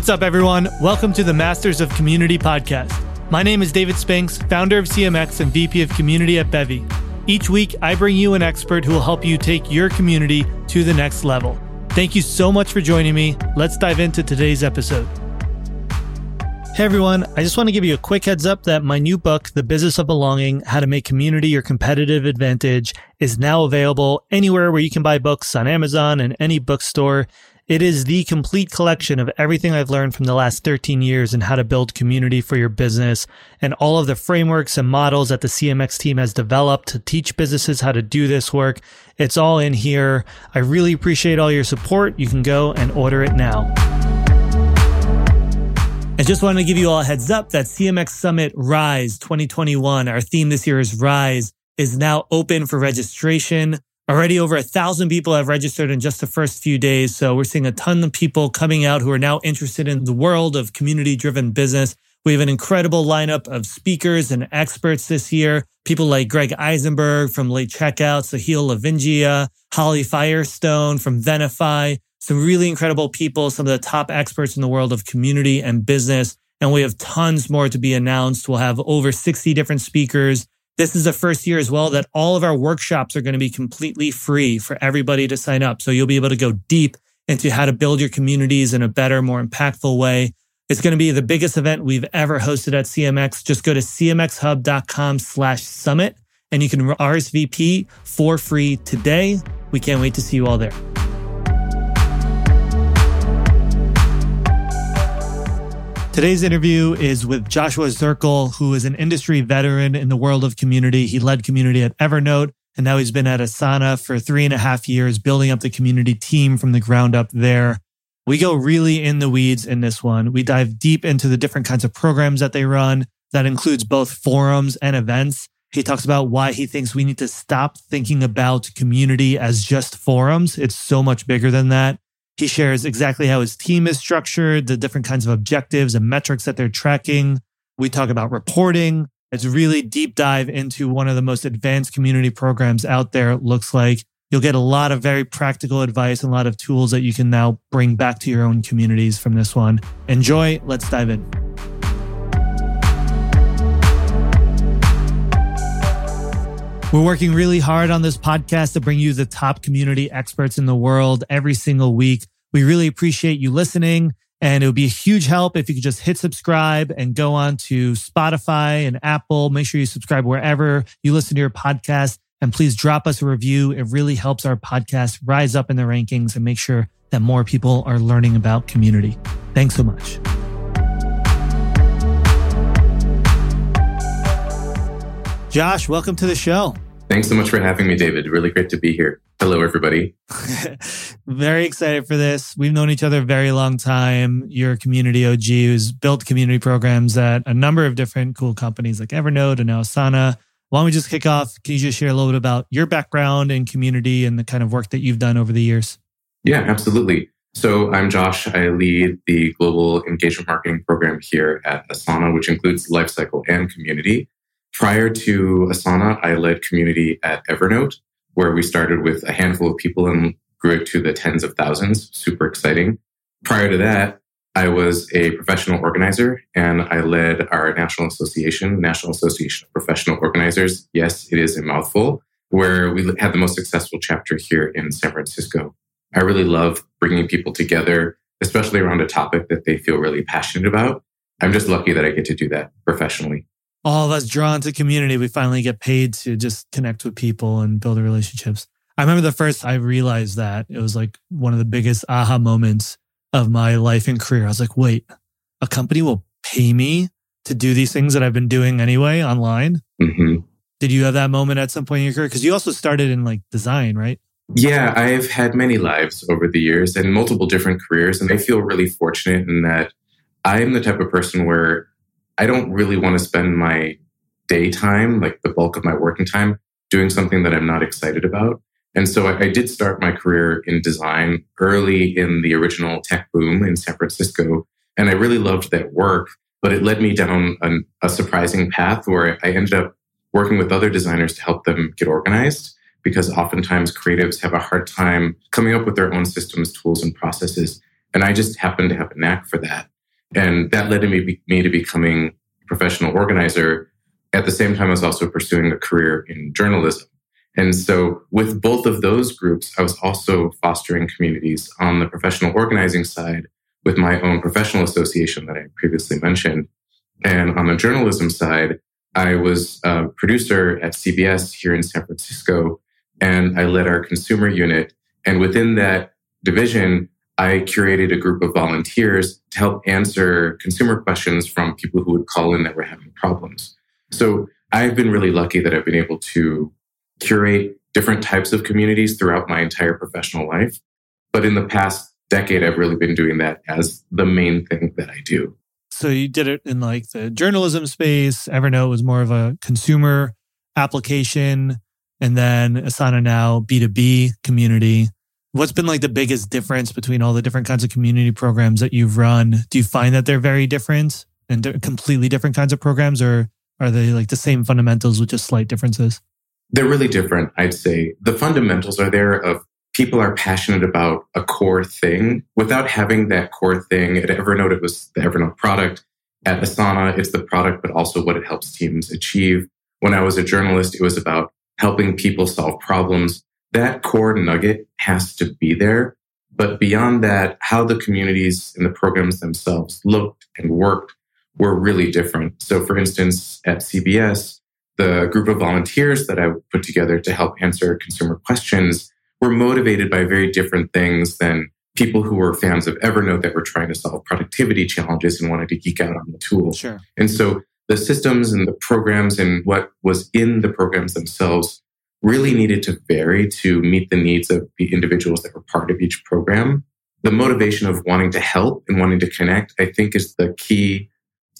What's up, everyone? Welcome to the Masters of Community podcast. My name is David Spinks, founder of CMX and VP of Community at Bevy. Each week, I bring you an expert who will help you take your community to the next level. Thank you so much for joining me. Let's dive into today's episode. Hey everyone, I just want to give you a quick heads up that my new book, The Business of Belonging How to Make Community Your Competitive Advantage, is now available anywhere where you can buy books on Amazon and any bookstore. It is the complete collection of everything I've learned from the last 13 years in how to build community for your business and all of the frameworks and models that the CMX team has developed to teach businesses how to do this work. It's all in here. I really appreciate all your support. You can go and order it now. I just wanted to give you all a heads up that CMX Summit Rise 2021, our theme this year is Rise, is now open for registration. Already over a thousand people have registered in just the first few days. So we're seeing a ton of people coming out who are now interested in the world of community driven business. We have an incredible lineup of speakers and experts this year. People like Greg Eisenberg from Late Checkout, Sahil Lavingia, Holly Firestone from Venafi, some really incredible people, some of the top experts in the world of community and business. And we have tons more to be announced. We'll have over 60 different speakers this is the first year as well that all of our workshops are going to be completely free for everybody to sign up. So you'll be able to go deep into how to build your communities in a better, more impactful way. It's going to be the biggest event we've ever hosted at CMX. Just go to cmxhub.com slash summit and you can RSVP for free today. We can't wait to see you all there. Today's interview is with Joshua Zerkel, who is an industry veteran in the world of community. He led community at Evernote, and now he's been at Asana for three and a half years, building up the community team from the ground up there. We go really in the weeds in this one. We dive deep into the different kinds of programs that they run. That includes both forums and events. He talks about why he thinks we need to stop thinking about community as just forums. It's so much bigger than that. He shares exactly how his team is structured, the different kinds of objectives and metrics that they're tracking. We talk about reporting. It's really deep dive into one of the most advanced community programs out there. It looks like you'll get a lot of very practical advice and a lot of tools that you can now bring back to your own communities from this one. Enjoy. Let's dive in. We're working really hard on this podcast to bring you the top community experts in the world every single week. We really appreciate you listening. And it would be a huge help if you could just hit subscribe and go on to Spotify and Apple. Make sure you subscribe wherever you listen to your podcast. And please drop us a review. It really helps our podcast rise up in the rankings and make sure that more people are learning about community. Thanks so much. Josh, welcome to the show. Thanks so much for having me, David. Really great to be here. Hello, everybody. very excited for this. We've known each other a very long time. You're a community OG who's built community programs at a number of different cool companies like Evernote and now Asana. Why don't we just kick off? Can you just share a little bit about your background in community and the kind of work that you've done over the years? Yeah, absolutely. So I'm Josh. I lead the global engagement marketing program here at Asana, which includes lifecycle and community. Prior to Asana, I led community at Evernote, where we started with a handful of people and grew it to the tens of thousands. Super exciting. Prior to that, I was a professional organizer and I led our national association, National Association of Professional Organizers. Yes, it is a mouthful, where we had the most successful chapter here in San Francisco. I really love bringing people together, especially around a topic that they feel really passionate about. I'm just lucky that I get to do that professionally all of us drawn to community, we finally get paid to just connect with people and build relationships. I remember the first I realized that it was like one of the biggest aha moments of my life and career. I was like, wait, a company will pay me to do these things that I've been doing anyway online. Mm-hmm. Did you have that moment at some point in your career? Because you also started in like design, right? Yeah, I've had many lives over the years and multiple different careers. And I feel really fortunate in that I am the type of person where I don't really want to spend my daytime, like the bulk of my working time, doing something that I'm not excited about. And so I, I, did start my career in design early in the original tech boom in San Francisco. And I really loved that work, but it led me down an, a surprising path where I ended up working with other designers to help them get organized because oftentimes creatives have a hard time coming up with their own systems, tools, and processes. And I just happened to have a knack for that. And that led me, me to becoming a professional organizer. At the same time, I was also pursuing a career in journalism. And so with both of those groups, I was also fostering communities on the professional organizing side with my own professional association that I previously mentioned. And on the journalism side, I was a producer at CBS here in San Francisco, and I led our consumer unit. And within that division, I curated a group of volunteers to help answer consumer questions from people who would call in that were having problems. So I've been really lucky that I've been able to curate different types of communities throughout my entire professional life. But in the past decade, I've really been doing that as the main thing that I do. So you did it in like the journalism space. Evernote was more of a consumer application. And then Asana now B2B community. What's been like the biggest difference between all the different kinds of community programs that you've run? Do you find that they're very different and completely different kinds of programs, or are they like the same fundamentals with just slight differences? They're really different, I'd say. The fundamentals are there of people are passionate about a core thing without having that core thing. At Evernote, it was the Evernote product. At Asana, it's the product, but also what it helps teams achieve. When I was a journalist, it was about helping people solve problems. That core nugget has to be there. But beyond that, how the communities and the programs themselves looked and worked were really different. So, for instance, at CBS, the group of volunteers that I put together to help answer consumer questions were motivated by very different things than people who were fans of Evernote that were trying to solve productivity challenges and wanted to geek out on the tool. Sure. And so the systems and the programs and what was in the programs themselves really needed to vary to meet the needs of the individuals that were part of each program. The motivation of wanting to help and wanting to connect, I think, is the key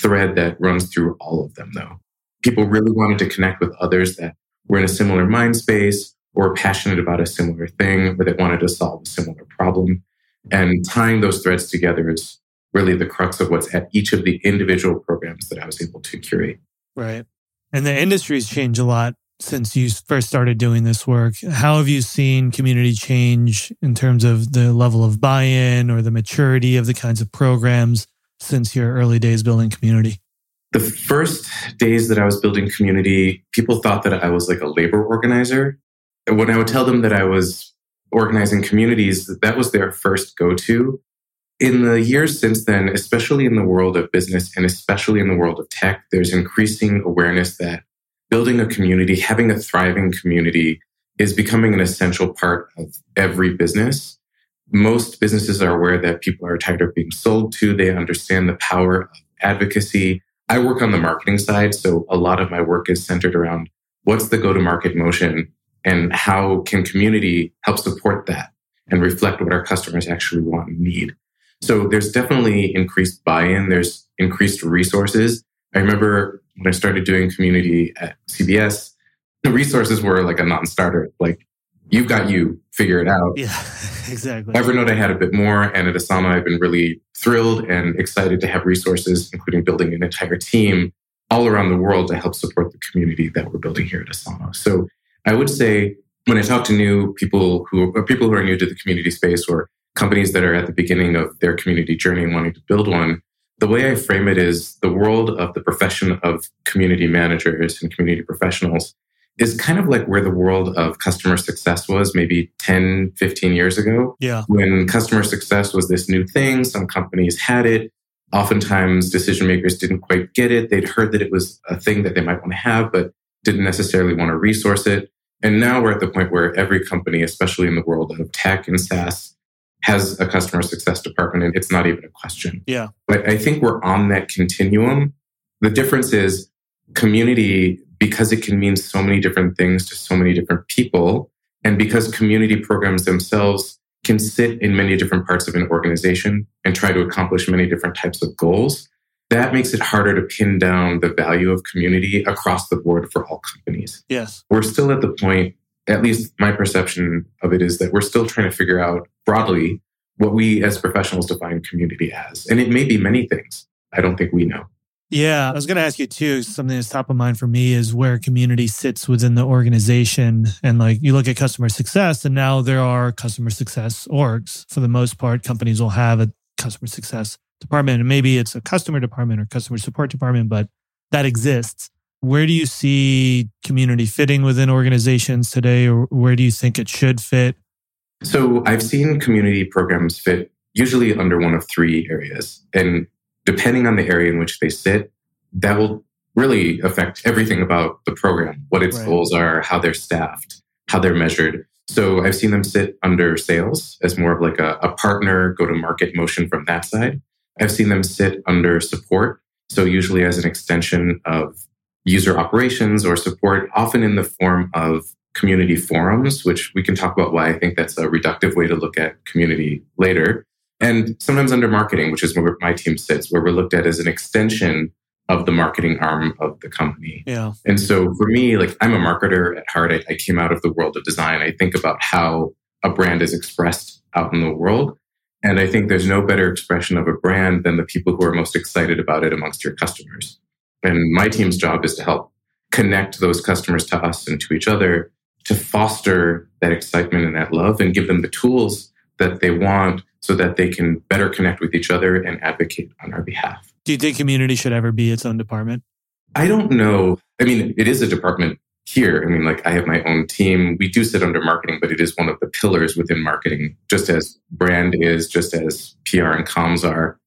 thread that runs through all of them, though. People really wanted to connect with others that were in a similar mind space or passionate about a similar thing or that wanted to solve a similar problem. And tying those threads together is really the crux of what's at each of the individual programs that I was able to curate. Right. And the industry's changed a lot since you first started doing this work. How have you seen community change in terms of the level of buy in or the maturity of the kinds of programs since your early days building community? The first days that I was building community, people thought that I was like a labor organizer when I would tell them that I was organizing communities, that was their first go to. In the years since then, especially in the world of business and especially in the world of tech, there's increasing awareness that building a community, having a thriving community is becoming an essential part of every business. Most businesses are aware that people are tired of being sold to. They understand the power of advocacy. I work on the marketing side, so a lot of my work is centered around what's the go to market motion and how can community help support that and reflect what our customers actually want and need. So there's definitely increased buy-in. There's increased resources. I remember when I started doing community at CBS, the resources were like a non-starter. Like you've got you, figure it out. Yeah, exactly. Evernote I had a bit more, and at Asana I've been really thrilled and excited to have resources, including building an entire team all around the world to help support the community that we're building here at Asana. So I would say when I talk to new people who are people who are new to the community space or companies that are at the beginning of their community journey and wanting to build one, the way I frame it is the world of the profession of community managers and community professionals is kind of like where the world of customer success was maybe 10, 15 years ago. Yeah. When customer success was this new thing, some companies had it. Oftentimes, decision makers didn't quite get it. They'd heard that it was a thing that they might want to have, but didn't necessarily want to resource it. And now we're at the point where every company, especially in the world of tech and SaaS, has a customer success department and it's not even a question. Yeah. But I think we're on that continuum. The difference is community, because it can mean so many different things to so many different people, and because community programs themselves can sit in many different parts of an organization and try to accomplish many different types of goals, that makes it harder to pin down the value of community across the board for all companies. Yes. We're still at the point, at least my perception of it is that we're still trying to figure out broadly what we as professionals define community as. And it may be many things. I don't think we know. Yeah, I was going to ask you too. Something that's top of mind for me is where community sits within the organization. And like you look at customer success, and now there are customer success orgs. For the most part, companies will have a customer success department. And maybe it's a customer department or customer support department, but that exists. Where do you see community fitting within organizations today, or where do you think it should fit? So I've seen community programs fit usually under one of three areas. And depending on the area in which they sit, that will really affect everything about the program, what its right. goals are, how they're staffed, how they're measured. So I've seen them sit under sales as more of like a, a partner go to market motion from that side. I've seen them sit under support. So usually as an extension of user operations or support, often in the form of community forums, which we can talk about why I think that's a reductive way to look at community later. And sometimes under marketing, which is where my team sits, where we're looked at as an extension of the marketing arm of the company. Yeah. And so for me, like I'm a marketer at heart. I, I came out of the world of design. I think about how a brand is expressed out in the world. And I think there's no better expression of a brand than the people who are most excited about it amongst your customers. And my team's job is to help connect those customers to us and to each other to foster that excitement and that love and give them the tools that they want so that they can better connect with each other and advocate on our behalf. Do you think community should ever be its own department? I don't know. I mean, it is a department here. I mean, like I have my own team. We do sit under marketing, but it is one of the pillars within marketing, just as brand is, just as PR and comms are.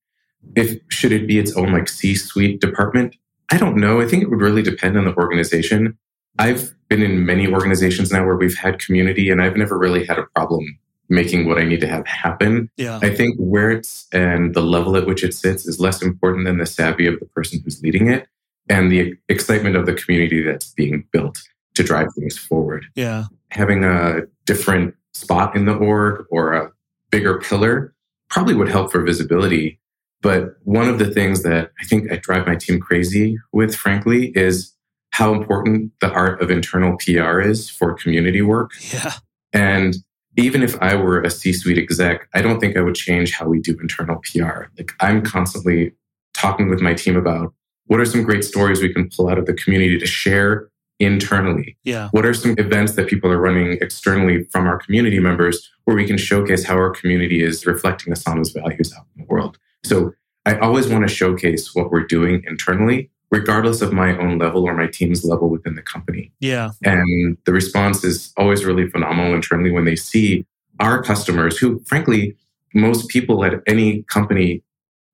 If should it be its own like C-suite department? I don't know. I think it would really depend on the organization. I've been in many organizations now where we've had community and I've never really had a problem making what I need to have happen. Yeah. I think where it's and the level at which it sits is less important than the savvy of the person who's leading it and the excitement of the community that's being built to drive things forward. Yeah. Having a different spot in the org or a bigger pillar probably would help for visibility. But one of the things that I think I drive my team crazy with, frankly, is how important the art of internal PR is for community work. Yeah. And even if I were a C suite exec, I don't think I would change how we do internal PR. Like I'm constantly talking with my team about what are some great stories we can pull out of the community to share internally? Yeah. What are some events that people are running externally from our community members where we can showcase how our community is reflecting Asana's values out in the world? So I always want to showcase what we're doing internally regardless of my own level or my team's level within the company. Yeah. And the response is always really phenomenal internally when they see our customers, who frankly, most people at any company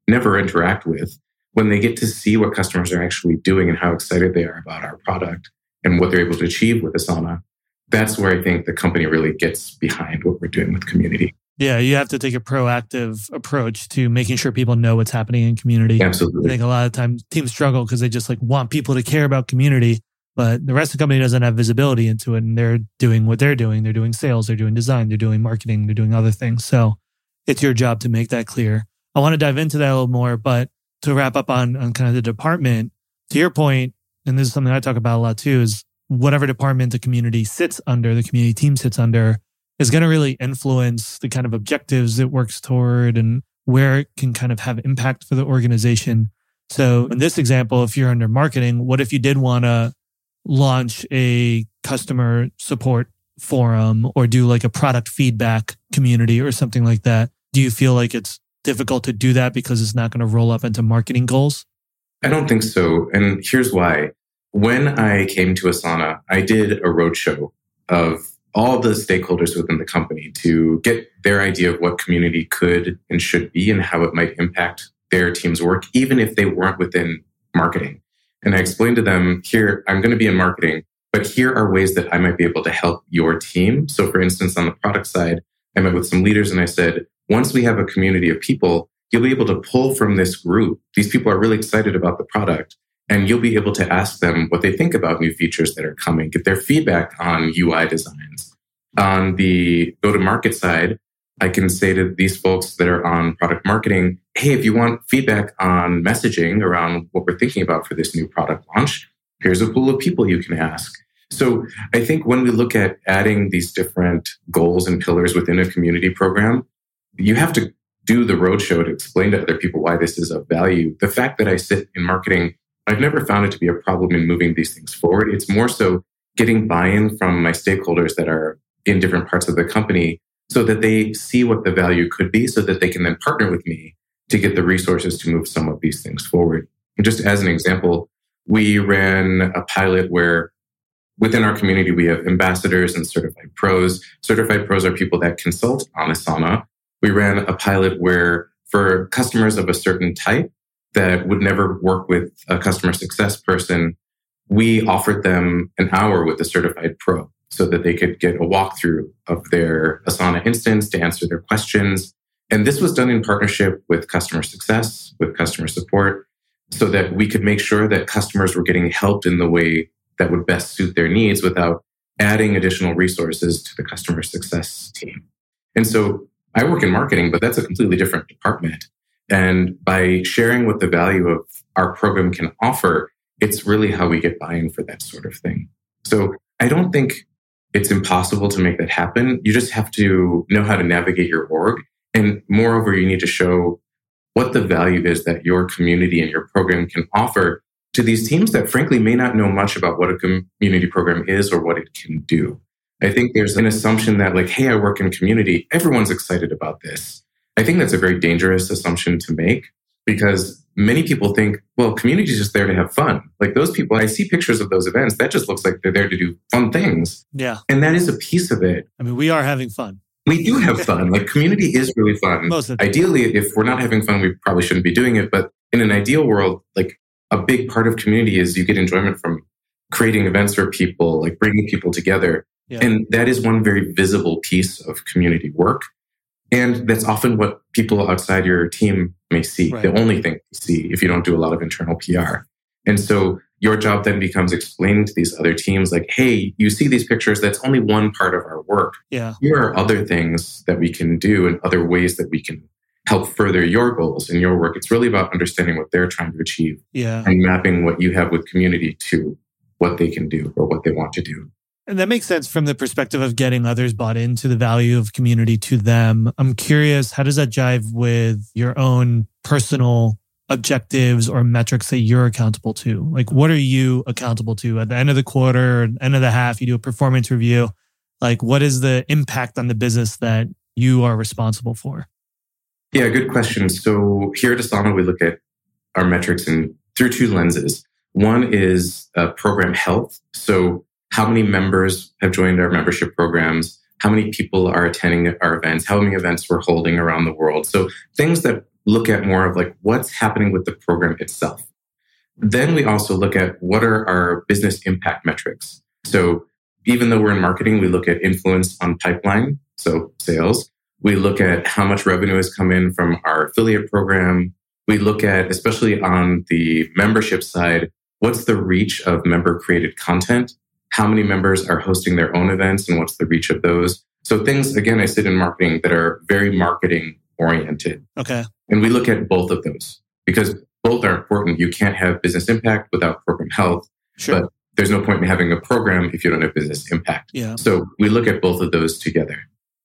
never interact with, when they get to see what customers are actually doing and how excited they are about our product and what they're able to achieve with Asana. That's where I think the company really gets behind what we're doing with community. Yeah, you have to take a proactive approach to making sure people know what's happening in community. Absolutely. I think a lot of times teams struggle because they just like want people to care about community, but the rest of the company doesn't have visibility into it and they're doing what they're doing. They're doing sales, they're doing design, they're doing marketing, they're doing other things. So it's your job to make that clear. I want to dive into that a little more, but to wrap up on, on kind of the department, to your point, and this is something I talk about a lot too, is whatever department the community sits under, the community team sits under, is going to really influence the kind of objectives it works toward and where it can kind of have impact for the organization. So in this example, if you're under marketing, what if you did want to launch a customer support forum or do like a product feedback community or something like that? Do you feel like it's difficult to do that because it's not going to roll up into marketing goals? I don't think so. And here's why. When I came to Asana, I did a roadshow of all the stakeholders within the company to get their idea of what community could and should be and how it might impact their team's work, even if they weren't within marketing. And I explained to them here, I'm going to be in marketing, but here are ways that I might be able to help your team. So, for instance, on the product side, I met with some leaders and I said, once we have a community of people, you'll be able to pull from this group. These people are really excited about the product. And you'll be able to ask them what they think about new features that are coming, get their feedback on UI designs. On the go to market side, I can say to these folks that are on product marketing, hey, if you want feedback on messaging around what we're thinking about for this new product launch, here's a pool of people you can ask. So I think when we look at adding these different goals and pillars within a community program, you have to do the roadshow to explain to other people why this is of value. The fact that I sit in marketing I've never found it to be a problem in moving these things forward. It's more so getting buy in from my stakeholders that are in different parts of the company so that they see what the value could be so that they can then partner with me to get the resources to move some of these things forward. And just as an example, we ran a pilot where within our community, we have ambassadors and certified pros. Certified pros are people that consult on Asana. We ran a pilot where for customers of a certain type that would never work with a customer success person, we offered them an hour with a certified pro so that they could get a walkthrough of their Asana instance to answer their questions. And this was done in partnership with customer success, with customer support, so that we could make sure that customers were getting helped in the way that would best suit their needs without adding additional resources to the customer success team. And so I work in marketing, but that's a completely different department. And by sharing what the value of our program can offer, it's really how we get buy-in for that sort of thing. So I don't think it's impossible to make that happen. You just have to know how to navigate your org. And moreover, you need to show what the value is that your community and your program can offer to these teams that frankly may not know much about what a community program is or what it can do. I think there's an assumption that like, hey, I work in community. Everyone's excited about this. I think that's a very dangerous assumption to make because many people think, well, community is just there to have fun. Like those people, I see pictures of those events. That just looks like they're there to do fun things. Yeah. And that is a piece of it. I mean, we are having fun. We do have fun. like community is really fun. Most Ideally, if we're not having fun, we probably shouldn't be doing it. But in an ideal world, like a big part of community is you get enjoyment from creating events for people, like bringing people together. Yeah. And that is one very visible piece of community work. And that's often what people outside your team may see, Right. the only thing you see if you don't do a lot of internal PR. And so your job then becomes explaining to these other teams, like, hey, you see these pictures, that's only one part of our work. Yeah. Here are other things that we can do and other ways that we can help further your goals and your work. It's really about understanding what they're trying to achieve Yeah. and mapping what you have with community to what they can do or what they want to do. And that makes sense from the perspective of getting others bought into the value of community to them. I'm curious, how does that jive with your own personal objectives or metrics that you're accountable to? Like, what are you accountable to at the end of the quarter, end of the half? You do a performance review. Like, what is the impact on the business that you are responsible for? Yeah, good question. So here at Asana, we look at our metrics and through two lenses. One is uh, program health. So how many members have joined our membership programs? How many people are attending our events? How many events we're holding around the world? So things that look at more of like what's happening with the program itself. Then we also look at what are our business impact metrics. So even though we're in marketing, we look at influence on pipeline, so sales. We look at how much revenue has come in from our affiliate program. We look at, especially on the membership side, what's the reach of member created content? How many members are hosting their own events and what's the reach of those? So things, again, I sit in marketing that are very marketing oriented. Okay. And we look at both of those because both are important. You can't have business impact without program health. Sure. But there's no point in having a program if you don't have business impact. yeah. So we look at both of those together.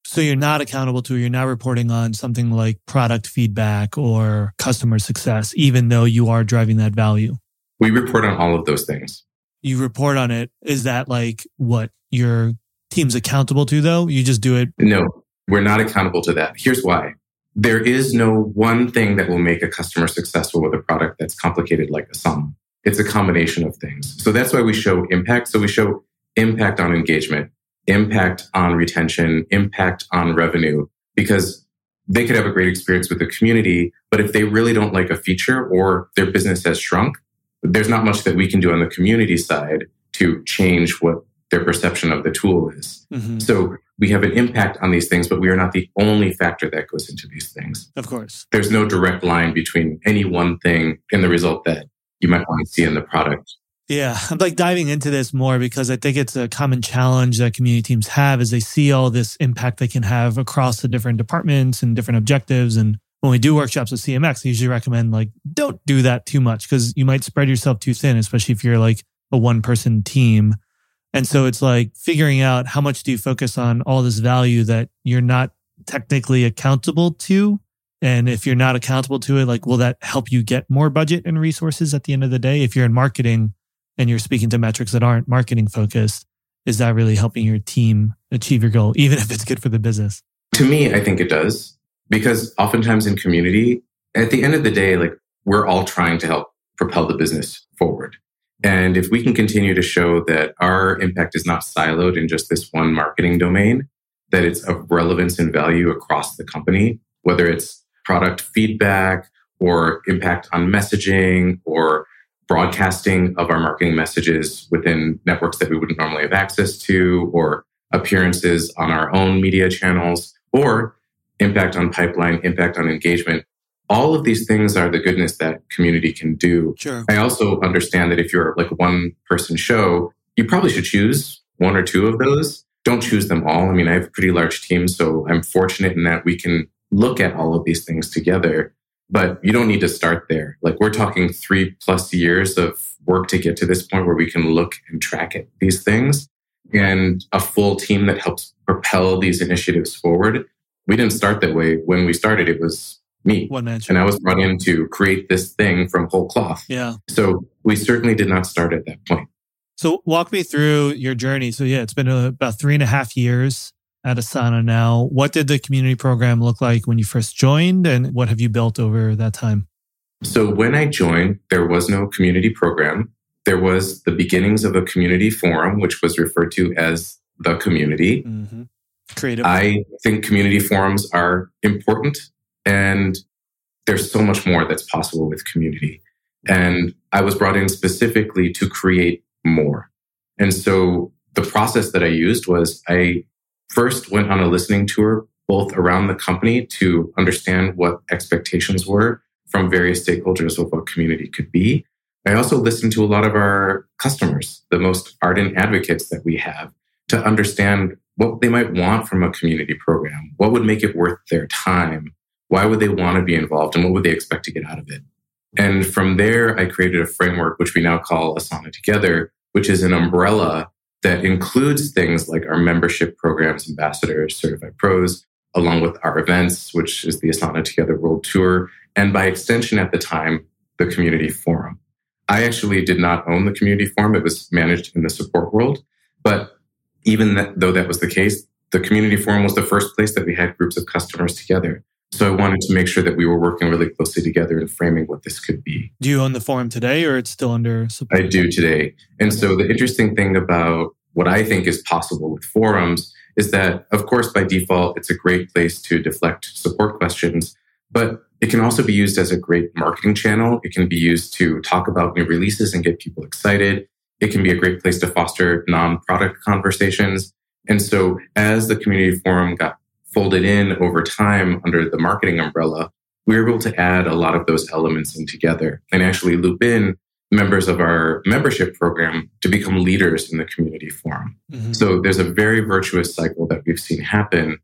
So you're not accountable to, you're not reporting on something like product feedback or customer success, even though you are driving that value. We report on all of those things. You report on it. Is that like what your team's accountable to though? You just do it. No, we're not accountable to that. Here's why. There is no one thing that will make a customer successful with a product that's complicated like Asana. It's a combination of things. So that's why we show impact. So we show impact on engagement, impact on retention, impact on revenue, because they could have a great experience with the community. But if they really don't like a feature or their business has shrunk, there's not much that we can do on the community side to change what their perception of the tool is. Mhm. So we have an impact on these things, but we are not the only factor that goes into these things. Of course. There's no direct line between any one thing and the result that you might want to see in the product. Yeah. I'm like diving into this more because I think it's a common challenge that community teams have as they see all this impact they can have across the different departments and different objectives. And when we do workshops with CMX, I usually recommend like, don't do that too much because you might spread yourself too thin, especially if you're like a one person team. And so it's like figuring out how much do you focus on all this value that you're not technically accountable to. And if you're not accountable to it, like, will that help you get more budget and resources at the end of the day? If you're in marketing and you're speaking to metrics that aren't marketing focused, is that really helping your team achieve your goal, even if it's good for the business? To me, I think it does because oftentimes in community, at the end of the day, like we're all trying to help propel the business forward. And if we can continue to show that our impact is not siloed in just this one marketing domain, that it's of relevance and value across the company, whether it's product feedback or impact on messaging or broadcasting of our marketing messages within networks that we wouldn't normally have access to or appearances on our own media channels or impact on pipeline, impact on engagement. All of these things are the goodness that community can do. Sure. I also understand that if you're like a one person show, you probably should choose one or two of those. Don't choose them all. I mean, I have a pretty large team, so I'm fortunate in that we can look at all of these things together. But you don't need to start there. Like we're talking three plus years of work to get to this point where we can look and track at these things and a full team that helps propel these initiatives forward. We didn't start that way. When we started, it was me. One man. And I was brought in to create this thing from whole cloth. Yeah. So we certainly did not start at that point. So walk me through your journey. So yeah, it's been about three and a half years at Asana now. What did the community program look like when you first joined and what have you built over that time? So when I joined, there was no community program. There was the beginnings of a community forum, which was referred to as the community. Mm-hmm. Creative. I think community forums are important and there's so much more that's possible with community. And I was brought in specifically to create more. And so the process that I used was I first went on a listening tour both around the company to understand what expectations were from various stakeholders of what community could be. I also listened to a lot of our customers, the most ardent advocates that we have, to understand what they might want from a community program. What would make it worth their time? Why would they want to be involved? And what would they expect to get out of it? And from there, I created a framework, which we now call Asana Together, which is an umbrella that includes things like our membership programs, ambassadors, certified pros, along with our events, which is the Asana Together World Tour, and by extension at the time, the Community Forum. I actually did not own the Community Forum, it was managed in the support world. But even that, though that was the case, the Community Forum was the first place that we had groups of customers together. So I wanted to make sure that we were working really closely together in framing what this could be. Do you own the forum today or it's still under support? I do today. And okay. so the interesting thing about what I think is possible with forums is that, of course, by default, it's a great place to deflect support questions, but it can also be used as a great marketing channel. It can be used to talk about new releases and get people excited. It can be a great place to foster non product conversations. And so as the community forum got folded in over time under the marketing umbrella, we were able to add a lot of those elements in together and actually loop in members of our membership program to become leaders in the community forum. Mm-hmm. So there's a very virtuous cycle that we've seen happen.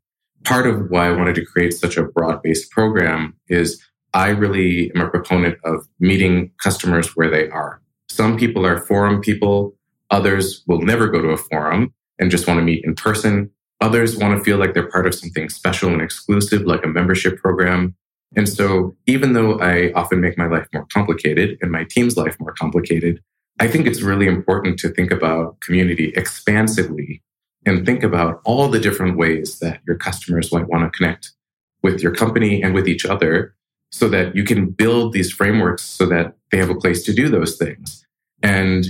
Part of why I wanted to create such a broad based program is I really am a proponent of meeting customers where they are. Some people are forum people. Others will never go to a forum and just want to meet in person. Others want to feel like they're part of something special and exclusive, like a membership program. And so, even though I often make my life more complicated and my team's life more complicated, I think it's really important to think about community expansively and think about all the different ways that your customers might want to connect with your company and with each other so that you can build these frameworks so that they have a place to do those things. And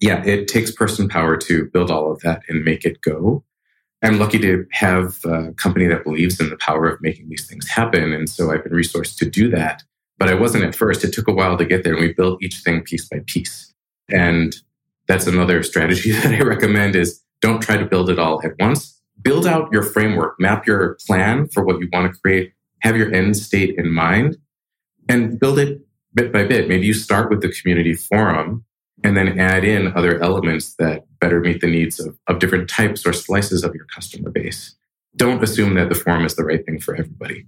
yeah, it takes person power to build all of that and make it go. I'm lucky to have a company that believes in the power of making these things happen. And so I've been resourced to do that. But I wasn't at first. It took a while to get there and we built each thing piece by piece. And that's another strategy that I recommend is don't try to build it all at once. Build out your framework, map your plan for what you want to create, have your end state in mind and build it bit by bit. Maybe you start with the community forum and then add in other elements that better meet the needs of, of different types or slices of your customer base. Don't assume that the form is the right thing for everybody.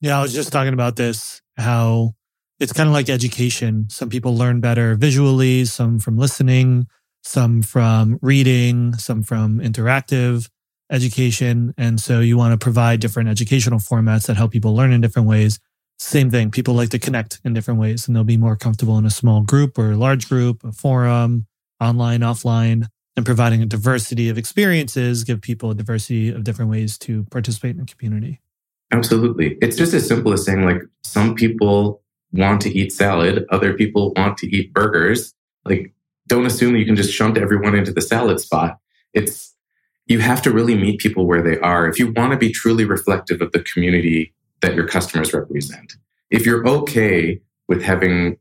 Yeah, I was just talking about this, how it's kind of like education. Some people learn better visually, some from listening, some from reading, some from interactive education. And so you want to provide different educational formats that help people learn in different ways same thing. People like to connect in different ways and they'll be more comfortable in a small group or a large group, a forum, online, offline, and providing a diversity of experiences, give people a diversity of different ways to participate in the community. Absolutely. It's just as simple as saying, like, some people want to eat salad, other people want to eat burgers. Like, don't assume that you can just shunt everyone into the salad spot. It's, you have to really meet people where they are. If you want to be truly reflective of the community that your customers represent, if you're okay with having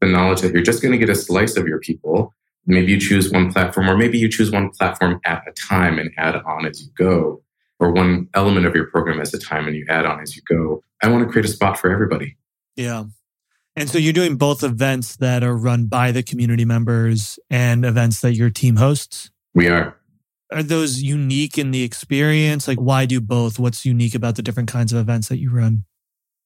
the knowledge that you're just going to get a slice of your people, maybe you choose one platform, or maybe you choose one platform at a time and add on as you go, or one element of your program at a time and you add on as you go. I want to create a spot for everybody. Yeah. And so you're doing both events that are run by the community members and events that your team hosts? We are. Are those unique in the experience? Like, why do both? What's unique about the different kinds of events that you run?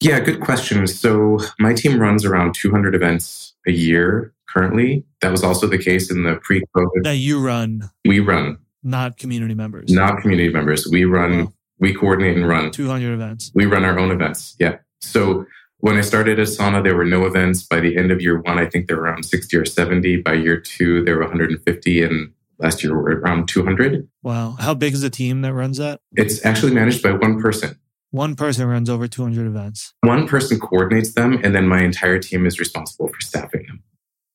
Yeah, good question. So, my team runs around 200 events a year currently. That was also the case in the pre COVID. That you run. We run. Not community members. Not community members. We run, we coordinate and run 200 events. We run our own events. Yeah. So, when I started Asana, there were no events. By the end of year one, I think there were around 60 or 70. By year two, there were 150. And last year, we were around 200. Wow. How big is the team that runs that? It's actually managed by one person. One person runs over 200 events. One person coordinates them, and then my entire team is responsible for staffing them.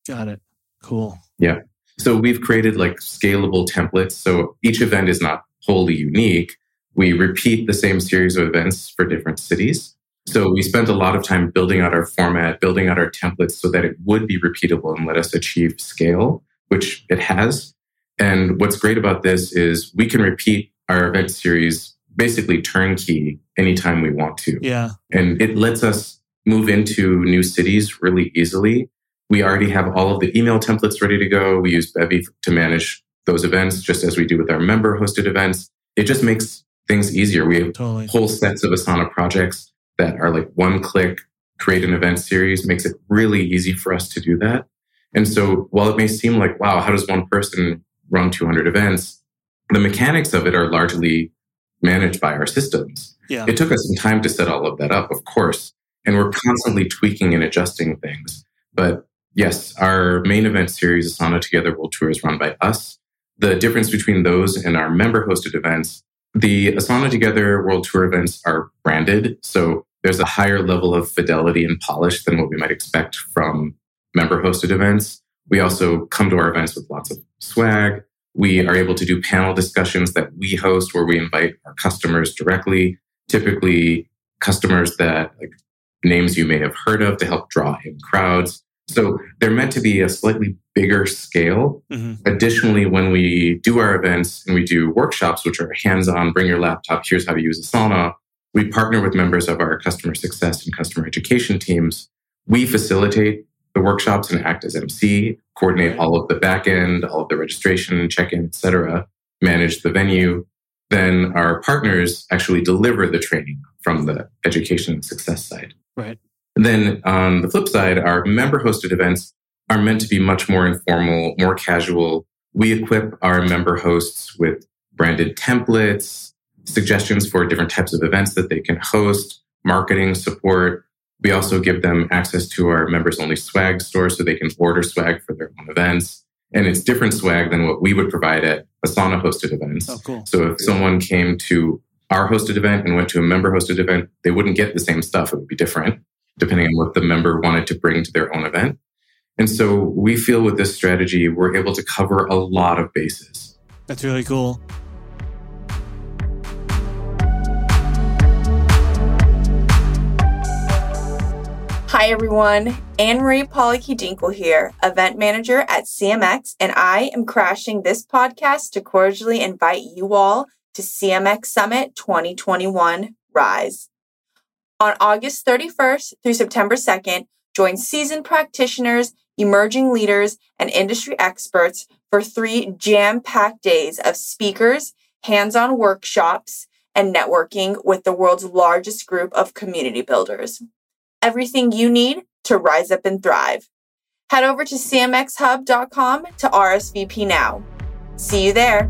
Got it. Cool. Yeah. So we've created like scalable templates. So each event is not wholly unique. We repeat the same series of events for different cities. So we spent a lot of time building out our format, building out our templates so that it would be repeatable and let us achieve scale, which it has. And what's great about this is we can repeat our event series basically turnkey anytime we want to. Yeah. And it lets us move into new cities really easily. We already have all of the email templates ready to go. We use Bevy to manage those events just as we do with our member hosted events. It just makes things easier. We have totally. whole sets of Asana projects that are like one click, create an event series, makes it really easy for us to do that. And so while it may seem like, wow, how does one person run 200 events? The mechanics of it are largely managed by our systems. Yeah. It took us some time to set all of that up, of course. And we're constantly tweaking and adjusting things. But yes, our main event series, Asana Together World Tour, is run by us. The difference between those and our member hosted events, the Asana Together World Tour events are branded. So there's a higher level of fidelity and polish than what we might expect from member hosted events. We also come to our events with lots of swag. We are able to do panel discussions that we host where we invite our customers directly, typically customers that like names you may have heard of to help draw in crowds. So they're meant to be a slightly bigger scale. Mm-hmm. Additionally, when we do our events and we do workshops, which are hands on, bring your laptop, here's how to use Asana, we partner with members of our customer success and customer education teams. We facilitate the workshops and act as MC, coordinate all of the back end, all of the registration, check-in, etc., manage the venue. Then our partners actually deliver the training from the education and success side. Right. And then on the flip side, our member hosted events are meant to be much more informal, more casual. We equip our member hosts with branded templates, suggestions for different types of events that they can host, marketing support. We also give them access to our members only swag store so they can order swag for their own events. And it's different swag than what we would provide at Asana hosted events. Oh, cool. So if someone came to our hosted event and went to a member hosted event, they wouldn't get the same stuff. It would be different depending on what the member wanted to bring to their own event. And so we feel with this strategy, we're able to cover a lot of bases. That's really cool. Hi, everyone. Anne Marie Pollocky Dinkle here, event manager at CMX, and I am crashing this podcast to cordially invite you all to CMX Summit 2021 Rise. On August 31st through September 2nd, join seasoned practitioners, emerging leaders, and industry experts for three jam packed days of speakers, hands on workshops, and networking with the world's largest group of community builders everything you need to rise up and thrive. Head over to cmxhub.com to RSVP now. See you there.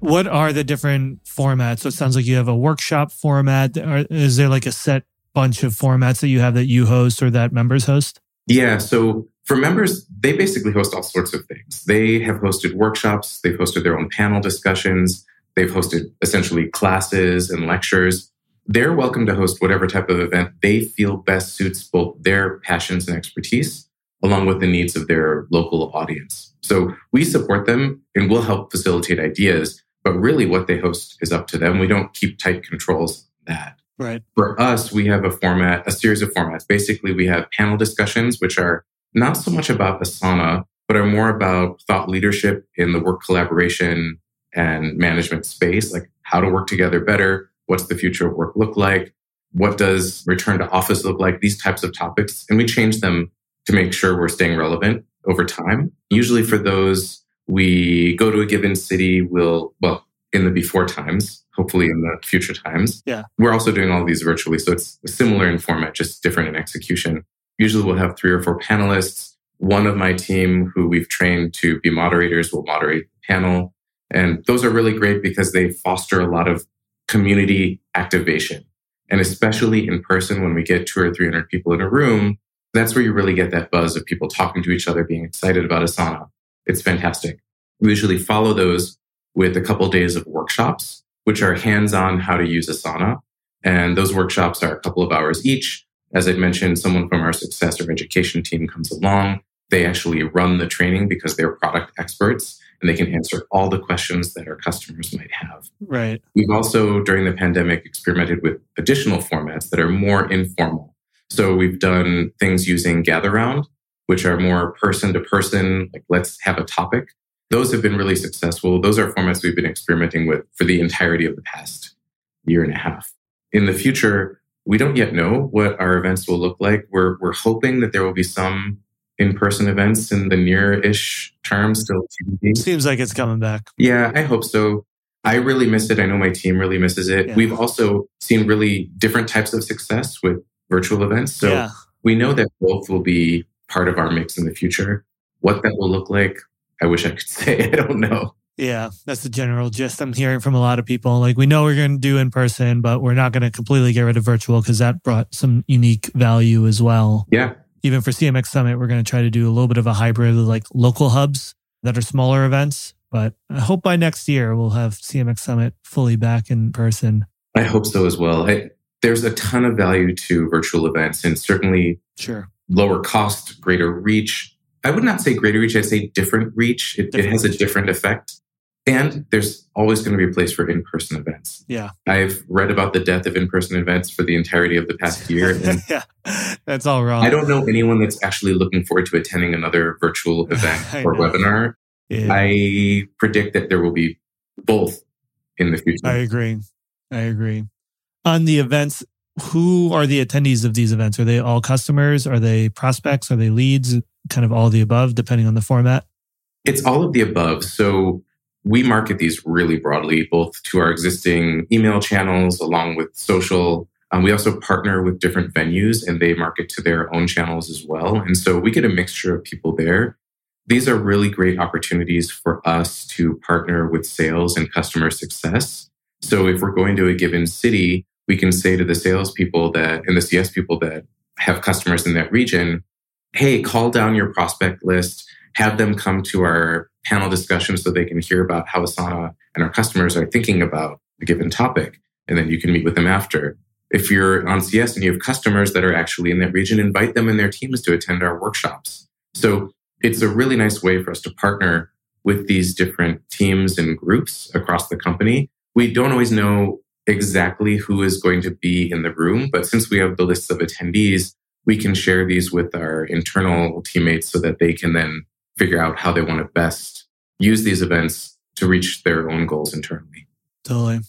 What are the different formats? So it sounds like you have a workshop format. Is there like a set bunch of formats that you have that you host or that members host? Yeah. So for members, they basically host all sorts of things. They have hosted workshops, they've hosted their own panel discussions, they've hosted essentially classes and lectures. They're welcome to host whatever type of event they feel best suits both their passions and expertise, along with the needs of their local audience. So we support them and we'll help facilitate ideas, but really what they host is up to them. We don't keep tight controls on that. Right. For us, we have a format, a series of formats. Basically, we have panel discussions, which are not so much about Asana, but are more about thought leadership in the work collaboration and management space, like how to work together better, what's the future of work look like, what does return to office look like, these types of topics. And we change them to make sure we're staying relevant over time. Usually for those, we go to a given city, we'll, well, in the before times, hopefully in the future times. Yeah. We're also doing all these virtually. So it's similar in format, just different in execution. Usually we'll have three or four panelists. One of my team who we've trained to be moderators will moderate the panel. And those are really great because they foster a lot of community activation. And especially in person, when we get two or 300 people in a room, that's where you really get that buzz of people talking to each other, being excited about Asana. It's fantastic. We usually follow those with a couple of days of workshops, which are hands on how to use Asana. And those workshops are a couple of hours each. As I mentioned, someone from our success or education team comes along. They actually run the training because they're product experts and they can answer all the questions that our customers might have. Right. We've also, during the pandemic, experimented with additional formats that are more informal. So we've done things using Gatheround, which are more person to person, like let's have a topic. Those have been really successful. Those are formats we've been experimenting with for the entirety of the past year and a half. In the future, we don't yet know what our events will look like. We're, we're hoping that there will be some in-person events in the near-ish term still TBD. Seems like it's coming back. Yeah, I hope so. I really miss it. I know my team really misses it. Yeah. We've also seen really different types of success with virtual events. So yeah. we know that both will be part of our mix in the future. What that will look like, I wish I could say. I don't know. Yeah, that's the general gist I'm hearing from a lot of people. Like, we know we're going to do in person, but we're not going to completely get rid of virtual because that brought some unique value as well. Yeah. Even for CMX Summit, we're going to try to do a little bit of a hybrid of like local hubs that are smaller events. But I hope by next year we'll have CMX Summit fully back in person. I hope so as well. I, there's a ton of value to virtual events and certainly sure. lower cost, greater reach. I would not say greater reach, I'd say different reach. It, different it has a different effect. And there's always going to be a place for in-person events. Yeah. I've read about the death of in-person events for the entirety of the past year. yeah. That's all wrong. I don't know anyone that's actually looking forward to attending another virtual event or know. webinar. Yeah. I predict that there will be both in the future. I agree. I agree. On the events, who are the attendees of these events? Are they all customers? Are they prospects? Are they leads? Kind of all the above, depending on the format? It's all of the above. So we market these really broadly, both to our existing email channels along with social. Um, we also partner with different venues and they market to their own channels as well. And so we get a mixture of people there. These are really great opportunities for us to partner with sales and customer success. So if we're going to a given city, we can say to the salespeople that and the CS people that have customers in that region, hey, call down your prospect list, have them come to our panel discussion so they can hear about how Asana and our customers are thinking about a given topic. And then you can meet with them after. If you're on CS and you have customers that are actually in that region, invite them and their teams to attend our workshops. So it's a really nice way for us to partner with these different teams and groups across the company. We don't always know exactly who is going to be in the room, but since we have the lists of attendees, we can share these with our internal teammates so that they can then figure out how they want to best use these events to reach their own goals internally. Totally.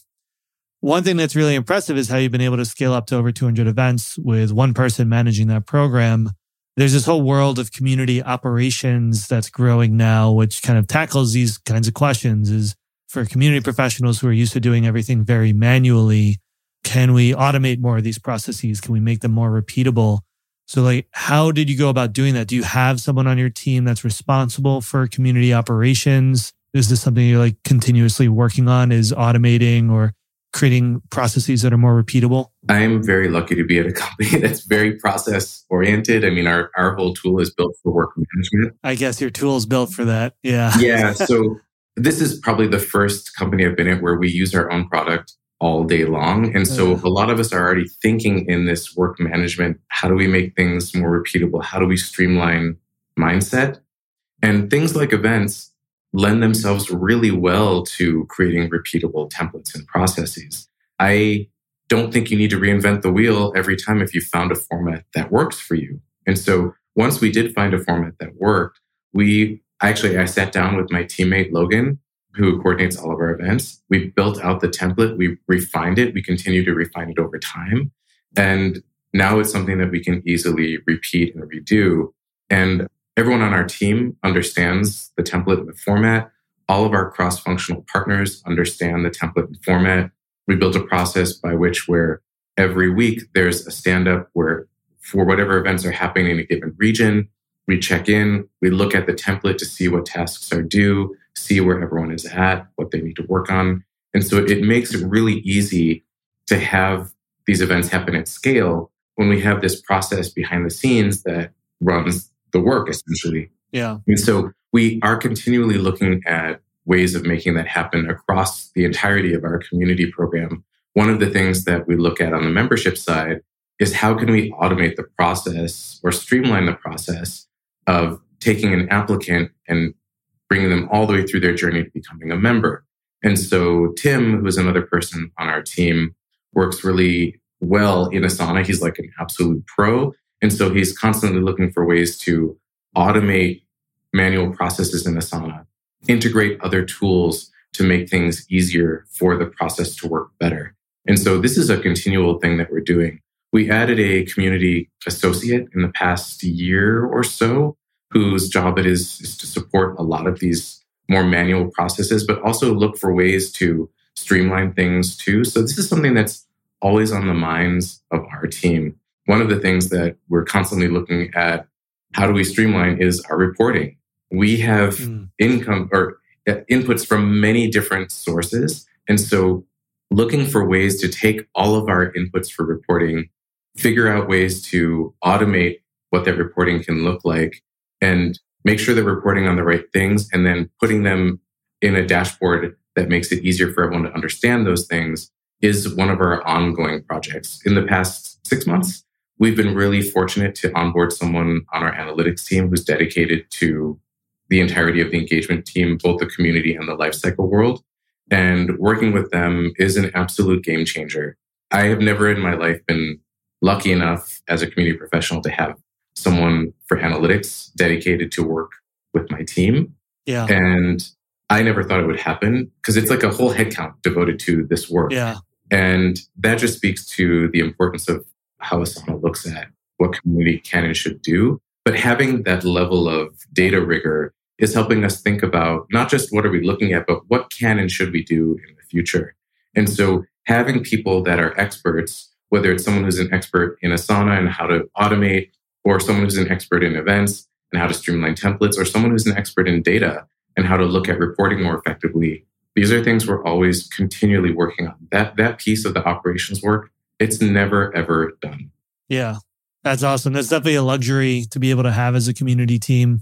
One thing that's really impressive is how you've been able to scale up to over 200 events with one person managing that program. There's this whole world of community operations that's growing now, which kind of tackles these kinds of questions is for community professionals who are used to doing everything very manually. Can we automate more of these processes? Can we make them more repeatable? So, like, how did you go about doing that? Do you have someone on your team that's responsible for community operations? Is this something you're like continuously working on? Is automating or creating processes that are more repeatable? I'm very lucky to be at a company that's very process oriented. I mean, our, our whole tool is built for work management. I guess your tool is built for that. Yeah. yeah. So this is probably the first company I've been at where we use our own product all day long. And so mm. a lot of us are already thinking in this work management how do we make things more repeatable? How do we streamline mindset? And things like events lend themselves really well to creating repeatable templates and processes. I don't think you need to reinvent the wheel every time if you found a format that works for you. And so once we did find a format that worked, we actually, I sat down with my teammate Logan, who coordinates all of our events. We built out the template, we refined it, we continue to refine it over time. And now it's something that we can easily repeat and redo. And everyone on our team understands the template and the format. All of our cross functional partners understand the template and format. We built a process by which where every week there's a stand up where for whatever events are happening in a given region, we check in, we look at the template to see what tasks are due, see where everyone is at, what they need to work on. And so it makes it really easy to have these events happen at scale when we have this process behind the scenes that runs the work essentially. Yeah. And so we are continually looking at ways of making that happen across the entirety of our community program. One of the things that we look at on the membership side is how can we automate the process or streamline the process of taking an applicant and bringing them all the way through their journey to becoming a member. And so Tim, who is another person on our team, works really well in Asana. He's like an absolute pro. And so he's constantly looking for ways to automate manual processes in Asana, integrate other tools to make things easier for the process to work better. And so this is a continual thing that we're doing. We added a community associate in the past year or so whose job it is, is to support a lot of these more manual processes, but also look for ways to streamline things too. So this is something that's always on the minds of our team. One of the things that we're constantly looking at how do we streamline is our reporting. We have mm. income or uh, inputs from many different sources. And so looking for ways to take all of our inputs for reporting figure out ways to automate what that reporting can look like and make sure that we're reporting on the right things and then putting them in a dashboard that makes it easier for everyone to understand those things is one of our ongoing projects. In the past six months, we've been really fortunate to onboard someone on our analytics team who's dedicated to the entirety of the engagement team, both the community and the lifecycle world. And working with them is an absolute game changer. I have never in my life been lucky enough as a community professional to have someone for analytics dedicated to work with my team. Yeah. And I never thought it would happen because it's like a whole headcount devoted to this work. Yeah. And that just speaks to the importance of how Asana looks at what community can and should do. But having that level of data rigor is helping us think about not just what are we looking at, but what can and should we do in the future. And so having people that are experts whether it's someone who's an expert in Asana and how to automate, or someone who's an expert in events and how to streamline templates, or someone who's an expert in data and how to look at reporting more effectively. These are things we're always continually working on. That that piece of the operations work, it's never ever done. Yeah. That's awesome. That's definitely a luxury to be able to have as a community team.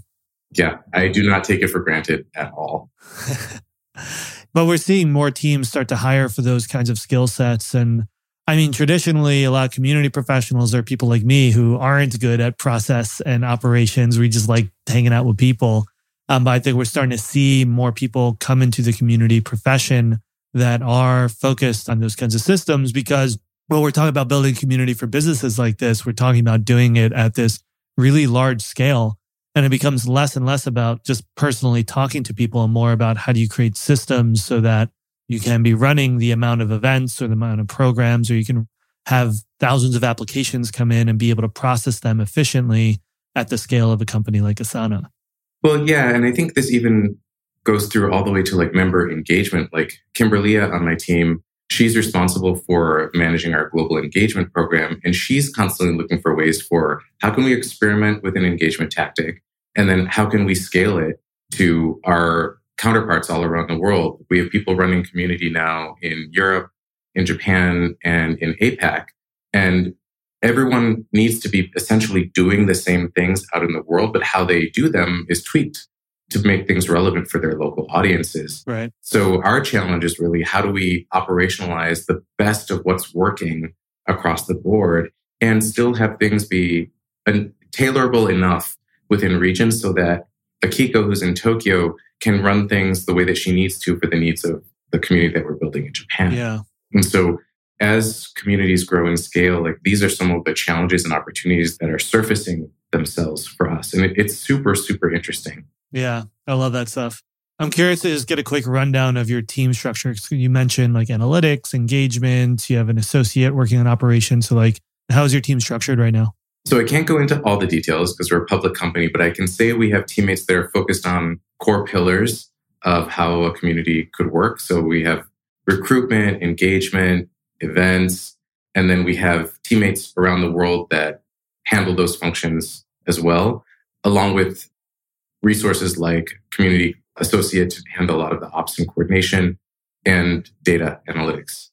Yeah, I do not take it for granted at all. but we're seeing more teams start to hire for those kinds of skill sets and I mean, traditionally, a lot of community professionals are people like me who aren't good at process and operations. We just like hanging out with people. Um, but I think we're starting to see more people come into the community profession that are focused on those kinds of systems because well, we're talking about building community for businesses like this. We're talking about doing it at this really large scale. And it becomes less and less about just personally talking to people and more about how do you create systems so that you can be running the amount of events or the amount of programs, or you can have thousands of applications come in and be able to process them efficiently at the scale of a company like Asana. Well, yeah. And I think this even goes through all the way to like member engagement. Like Kimberly on my team, she's responsible for managing our global engagement program. And she's constantly looking for ways for how can we experiment with an engagement tactic? And then how can we scale it to our counterparts all around the world. We have people running community now in Europe, in Japan and in APAC. And everyone needs to be essentially doing the same things out in the world, but how they do them is tweaked to make things relevant for their local audiences. Right. So our challenge is really how do we operationalize the best of what's working across the board and still have things be tailorable enough within regions so that Akiko, who's in Tokyo, can run things the way that she needs to for the needs of the community that we're building in Japan. Yeah. And so as communities grow in scale, like these are some of the challenges and opportunities that are surfacing themselves for us. And it, it's super, super interesting. Yeah, I love that stuff. I'm curious to just get a quick rundown of your team structure. You mentioned like analytics, engagement, you have an associate working on operations. So, like, how is your team structured right now? So, I can't go into all the details because we're a public company, but I can say we have teammates that are focused on core pillars of how a community could work. So, we have recruitment, engagement, events, and then we have teammates around the world that handle those functions as well, along with resources like community associate to handle a lot of the ops and coordination and data analytics.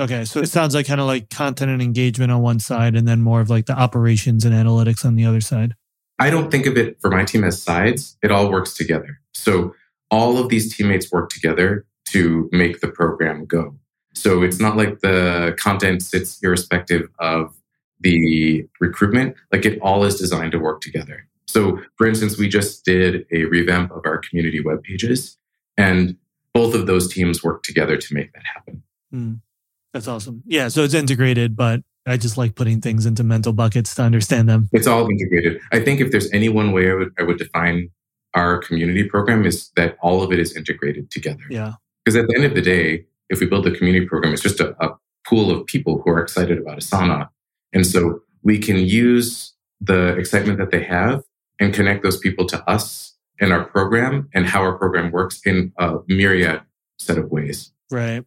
Okay. So it sounds like kind of like content and engagement on one side and then more of like the operations and analytics on the other side. I don't think of it for my team as sides. It all works together. So all of these teammates work together to make the program go. So it's not like the content sits irrespective of the recruitment. Like it all is designed to work together. So, for instance, we just did a revamp of our community web pages, and both of those teams work together to make that happen. Mm, that's awesome. Yeah, so it's integrated, but I just like putting things into mental buckets to understand them. It's all integrated. I think if there's any one way I would, I would define our community program is that all of it is integrated together. Yeah. Because at the end of the day, if we build a community program, it's just a, a pool of people who are excited about Asana. And so we can use the excitement that they have and connect those people to us and our program and how our program works in a myriad set of ways. Right.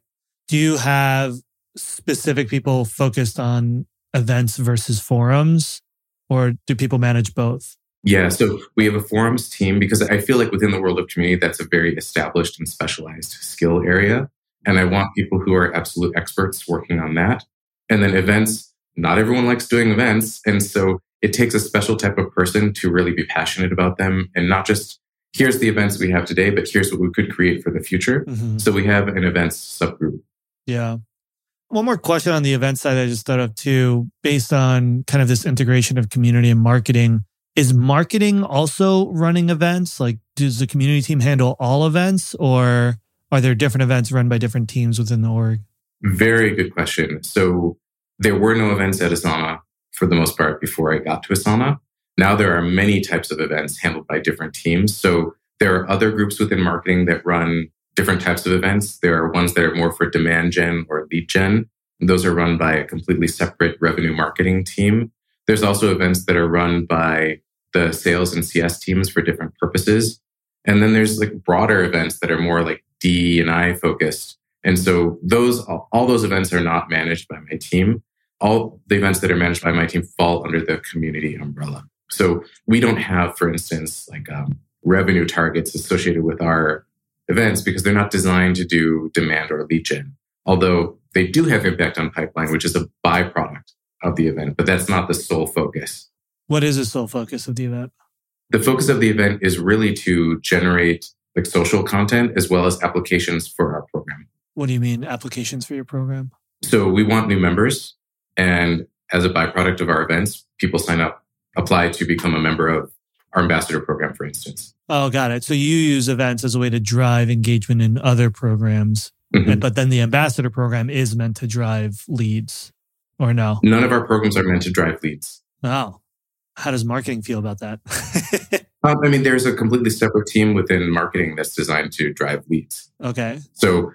Do you have specific people focused on events versus forums, or do people manage both? Yeah, so we have a forums team because I feel like within the world of community, that's a very established and specialized skill area. And I want people who are absolute experts working on that. And then events, not everyone likes doing events. And so it takes a special type of person to really be passionate about them and not just here's the events we have today, but here's what we could create for the future. Mm-hmm. So we have an events subgroup. Yeah. One more question on the event side I just thought of too, based on kind of this integration of community and marketing. Is marketing also running events? Like, does the community team handle all events or are there different events run by different teams within the org? Very good question. So there were no events at Asana for the most part before I got to Asana. Now there are many types of events handled by different teams. So there are other groups within marketing that run different types of events. There are ones that are more for demand gen or lead gen. Those are run by a completely separate revenue marketing team. There's also events that are run by the sales and CS teams for different purposes. And then there's like broader events that are more like D and I focused. And so those, all those events are not managed by my team all the events that are managed by my team fall under the community umbrella. So we don't have, for instance, like um, revenue targets associated with our events because they're not designed to do demand or lead gen. Although they do have impact on pipeline, which is a byproduct of the event, but that's not the sole focus. What is the sole focus of the event? The focus of the event is really to generate like social content as well as applications for our program. What do you mean applications for your program? So we want new members and as a byproduct of our events, people sign up, apply to become a member of our ambassador program, for instance. Oh, got it. So you use events as a way to drive engagement in other programs, mm-hmm. but then the ambassador program is meant to drive leads, or no? None of our programs are meant to drive leads. Oh, how does marketing feel about that? um, I mean, there's a completely separate team within marketing that's designed to drive leads. Okay. So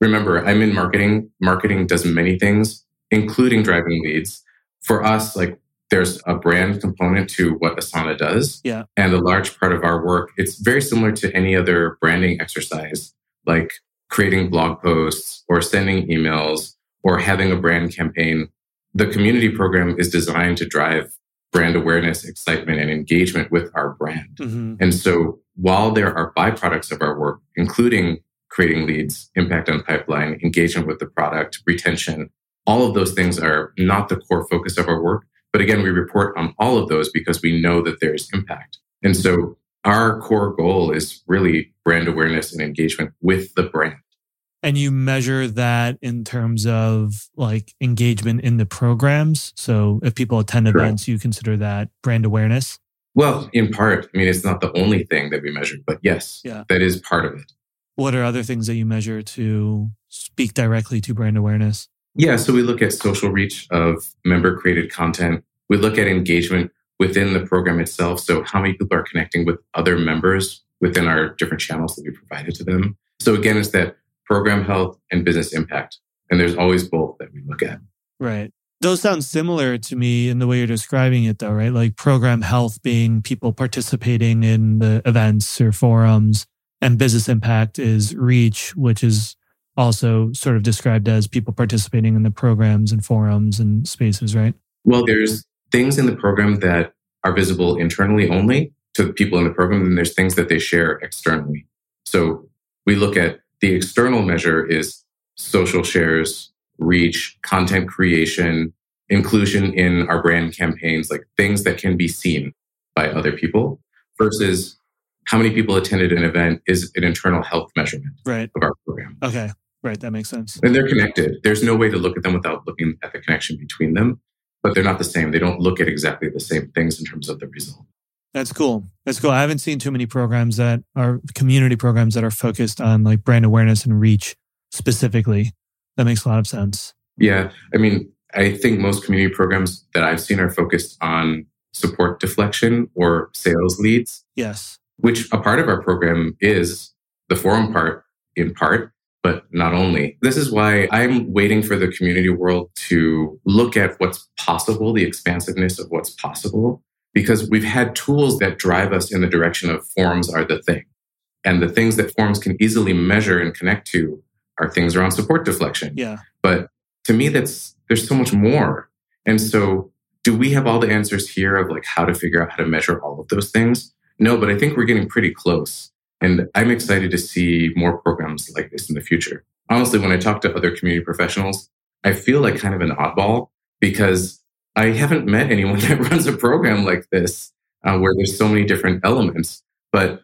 remember, I'm in marketing. Marketing does many things including driving leads. For us, like there's a brand component to what Asana does. Yeah. And a large part of our work, it's very similar to any other branding exercise, like creating blog posts or sending emails or having a brand campaign. The community program is designed to drive brand awareness, excitement, and engagement with our brand. Mm-hmm. And so while there are byproducts of our work, including creating leads, impact on pipeline, engagement with the product, retention. All of those things are not the core focus of our work. But again, we report on all of those because we know that there's impact. And so our core goal is really brand awareness and engagement with the brand. And you measure that in terms of like engagement in the programs. So if people attend Correct. events, you consider that brand awareness? Well, in part. I mean, it's not the only thing that we measure, but yes, yeah. that is part of it. What are other things that you measure to speak directly to brand awareness? Yeah, so we look at social reach of member created content. We look at engagement within the program itself. So, how many people are connecting with other members within our different channels that we provided to them? So, again, it's that program health and business impact. And there's always both that we look at. Right. Those sound similar to me in the way you're describing it, though, right? Like program health being people participating in the events or forums, and business impact is reach, which is also sort of described as people participating in the programs and forums and spaces, right? Well, there's things in the program that are visible internally only to the people in the program, and there's things that they share externally. So we look at the external measure is social shares, reach, content creation, inclusion in our brand campaigns, like things that can be seen by other people versus how many people attended an event is an internal health measurement right. of our program. Okay. Right. That makes sense. And they're connected. There's no way to look at them without looking at the connection between them, but they're not the same. They don't look at exactly the same things in terms of the result. That's cool. That's cool. I haven't seen too many programs that are community programs that are focused on like brand awareness and reach specifically. That makes a lot of sense. Yeah. I mean, I think most community programs that I've seen are focused on support deflection or sales leads. Yes. Which a part of our program is the forum part in part, but not only. This is why I'm waiting for the community world to look at what's possible, the expansiveness of what's possible, because we've had tools that drive us in the direction of forms are the thing. And the things that forms can easily measure and connect to are things around support deflection. Yeah. But to me, that's there's so much more. And so do we have all the answers here of like how to figure out how to measure all of those things? No, but I think we're getting pretty close. And I'm excited to see more programs like this in the future. Honestly, when I talk to other community professionals, I feel like kind of an oddball because I haven't met anyone that runs a program like this uh, where there's so many different elements. But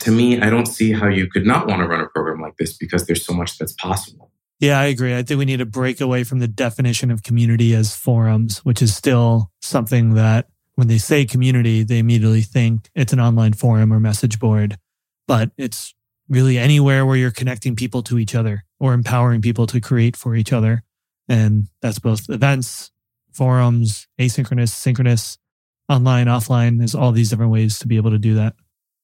to me, I don't see how you could not want to run a program like this because there's so much that's possible. Yeah, I agree. I think we need to break away from the definition of community as forums, which is still something that when they say community, they immediately think it's an online forum or message board, but it's really anywhere where you're connecting people to each other or empowering people to create for each other. And that's both events, forums, asynchronous, synchronous, online, offline. There's all these different ways to be able to do that.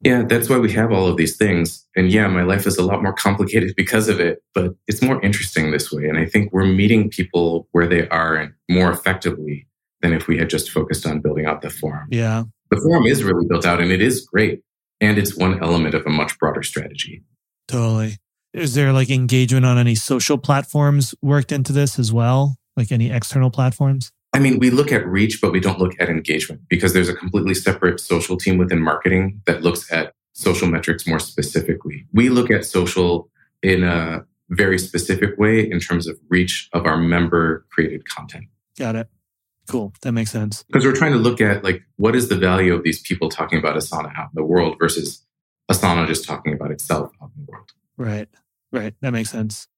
Yeah, that's why we have all of these things. And yeah, my life is a lot more complicated because of it, but it's more interesting this way. And I think we're meeting people where they are and more effectively than if we had just focused on building out the forum. Yeah. The forum is really built out and it is great. And it's one element of a much broader strategy. Totally. Is there like engagement on any social platforms worked into this as well? Like any external platforms? I mean, we look at reach, but we don't look at engagement because there's a completely separate social team within marketing that looks at social metrics more specifically. We look at social in a very specific way in terms of reach of our member created content. Got it. Cool. That makes sense. Because we're trying to look at like what is the value of these people talking about Asana out in the world versus Asana just talking about itself out in the world. Right. Right. That makes sense.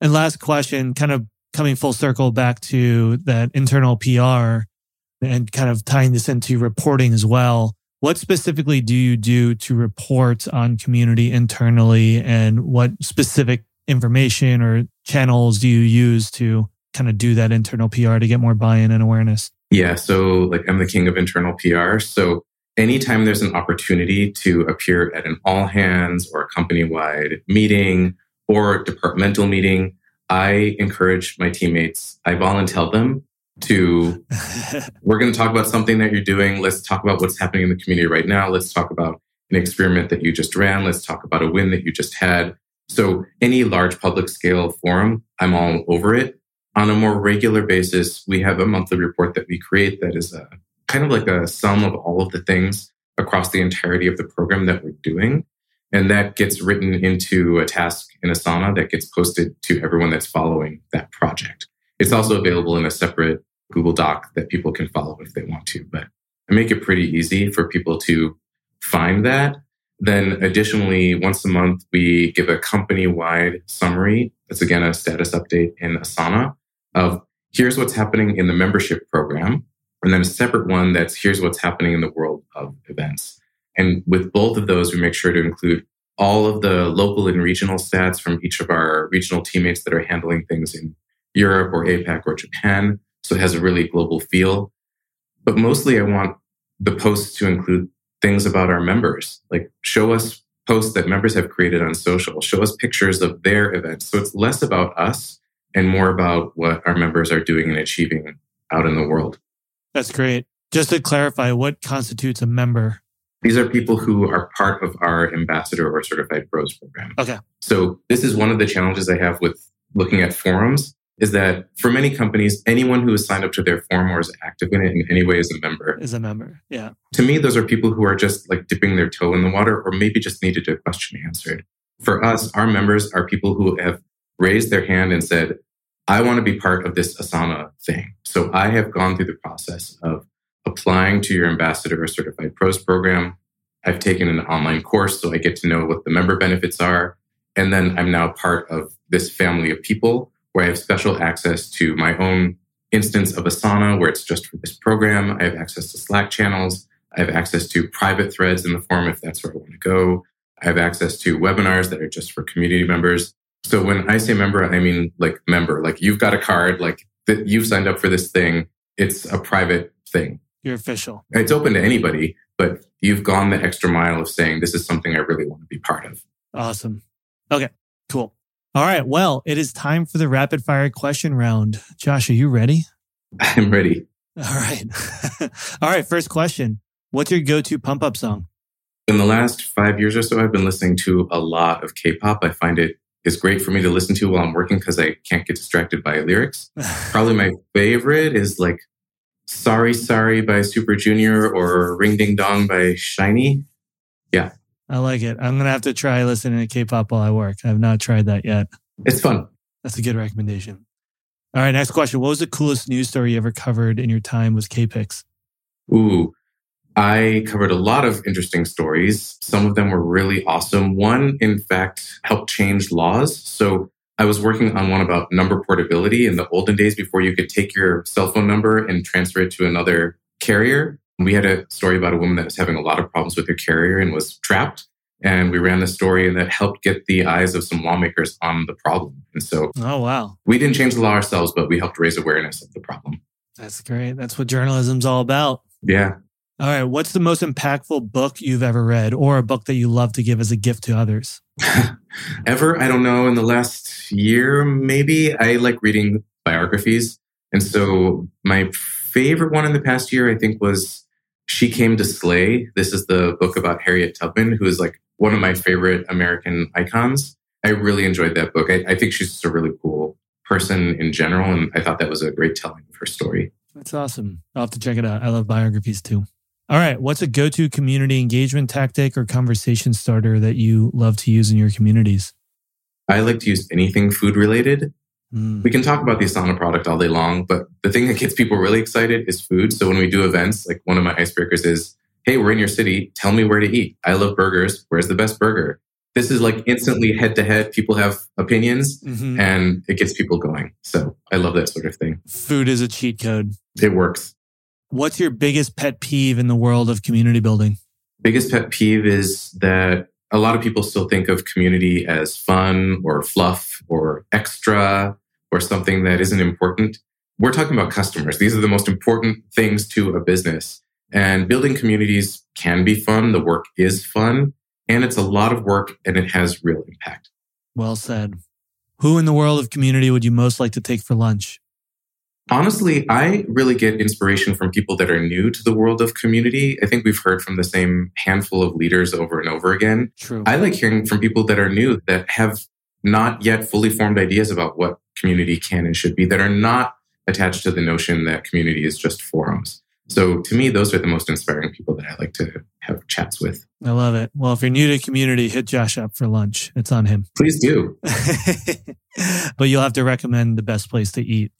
And last question, kind of coming full circle back to that internal PR and kind of tying this into reporting as well. What specifically do you do to report on community internally and what specific information or channels do you use to kind of do that internal PR to get more buy-in and awareness? Yeah, so like I'm the king of internal PR. So anytime there's an opportunity to appear at an all hands or a company wide meeting or departmental meeting, I encourage my teammates, I volunteer them to, we're going to talk about something that you're doing. Let's talk about what's happening in the community right now. Let's talk about an experiment that you just ran. Let's talk about a win that you just had. So any large public scale forum, I'm all over it. On a more regular basis, we have a monthly report that we create that is a kind of like a sum of all of the things across the entirety of the program that we're doing. And that gets written into a task in Asana that gets posted to everyone that's following that project. It's also available in a separate Google Doc that people can follow if they want to, but I make it pretty easy for people to find that. Then additionally, once a month, we give a company wide summary. That's again a status update in Asana of here's what's happening in the membership program. And then a separate one that's here's what's happening in the world of events. And with both of those, we make sure to include all of the local and regional stats from each of our regional teammates that are handling things in Europe or APAC or Japan. So it has a really global feel. But mostly I want the posts to include things about our members, like show us posts that members have created on social, show us pictures of their events. So it's less about us and more about what our members are doing and achieving out in the world. That's great. Just to clarify, what constitutes a member? These are people who are part of our ambassador or certified pros program. Okay. So this is one of the challenges I have with looking at forums is that for many companies, anyone who is signed up to their forum or is active in it in any way is a member. Is a member. Yeah. To me, those are people who are just like dipping their toe in the water or maybe just needed a question answered. For us, our members are people who have raised their hand and said, I want to be part of this Asana thing. So I have gone through the process of applying to your ambassador or certified pros program. I've taken an online course, so I get to know what the member benefits are. And then I'm now part of this family of people where I have special access to my own instance of Asana, where it's just for this program. I have access to Slack channels. I have access to private threads in the forum if that's where I want to go. I have access to webinars that are just for community members. So when I say member, I mean like member, like you've got a card, like that you've signed up for this thing. It's a private thing. You're official. It's open to anybody, but you've gone the extra mile of saying this is something I really want to be part of. Awesome. Okay, cool. All right. Well, it is time for the rapid fire question round. Josh, are you ready? I'm ready. All right. All right. First question What's your go to pump up song? In the last five years or so, I've been listening to a lot of K pop. I find it is great for me to listen to while I'm working because I can't get distracted by lyrics. Probably my favorite is like Sorry Sorry by Super Junior or Ring Ding Dong by SHINee. Yeah. I like it. I'm going to have to try listening to K pop while I work. I've not tried that yet. It's fun. That's a good recommendation. All right. Next question. What was the coolest news story you ever covered in your time with KPIX? Ooh, I covered a lot of interesting stories. Some of them were really awesome. One, in fact, helped change laws. So I was working on one about number portability in the olden days before you could take your cell phone number and transfer it to another carrier. We had a story about a woman that was having a lot of problems with her carrier and was trapped. And we ran the story and that helped get the eyes of some lawmakers on the problem. And so, oh, wow. We didn't change the law ourselves, but we helped raise awareness of the problem. That's great. That's what journalism's all about. Yeah. All right. What's the most impactful book you've ever read or a book that you love to give as a gift to others? ever? I don't know. In the last year, maybe I like reading biographies. And so my favorite one in the past year, I think, was She Came to Slay. This is the book about Harriet Tubman, who is like one of my favorite American icons. I really enjoyed that book. I, I think she's just a really cool person in general. And I thought that was a great telling of her story. That's awesome. I'll have to check it out. I love biographies too. All right. What's a go to community engagement tactic or conversation starter that you love to use in your communities? I like to use anything food related. Mm. We can talk about the Asana product all day long, but the thing that gets people really excited is food. So when we do events, like one of my icebreakers is, Hey, we're in your city. Tell me where to eat. I love burgers. Where's the best burger? This is like instantly head to head. People have opinions mm-hmm. and it gets people going. So I love that sort of thing. Food is a cheat code. It works. What's your biggest pet peeve in the world of community building? Biggest pet peeve is that a lot of people still think of community as fun or fluff or extra or something that isn't important. We're talking about customers. These are the most important things to a business. And building communities can be fun. The work is fun and it's a lot of work and it has real impact. Well said. Who in the world of community would you most like to take for lunch? Honestly, I really get inspiration from people that are new to the world of community. I think we've heard from the same handful of leaders over and over again. True. I like hearing from people that are new that have not yet fully formed ideas about what community can and should be, that are not attached to the notion that community is just forums. So to me, those are the most inspiring people that I like to have chats with. I love it. Well, if you're new to community, hit Josh up for lunch. It's on him. Please do. but you'll have to recommend the best place to eat.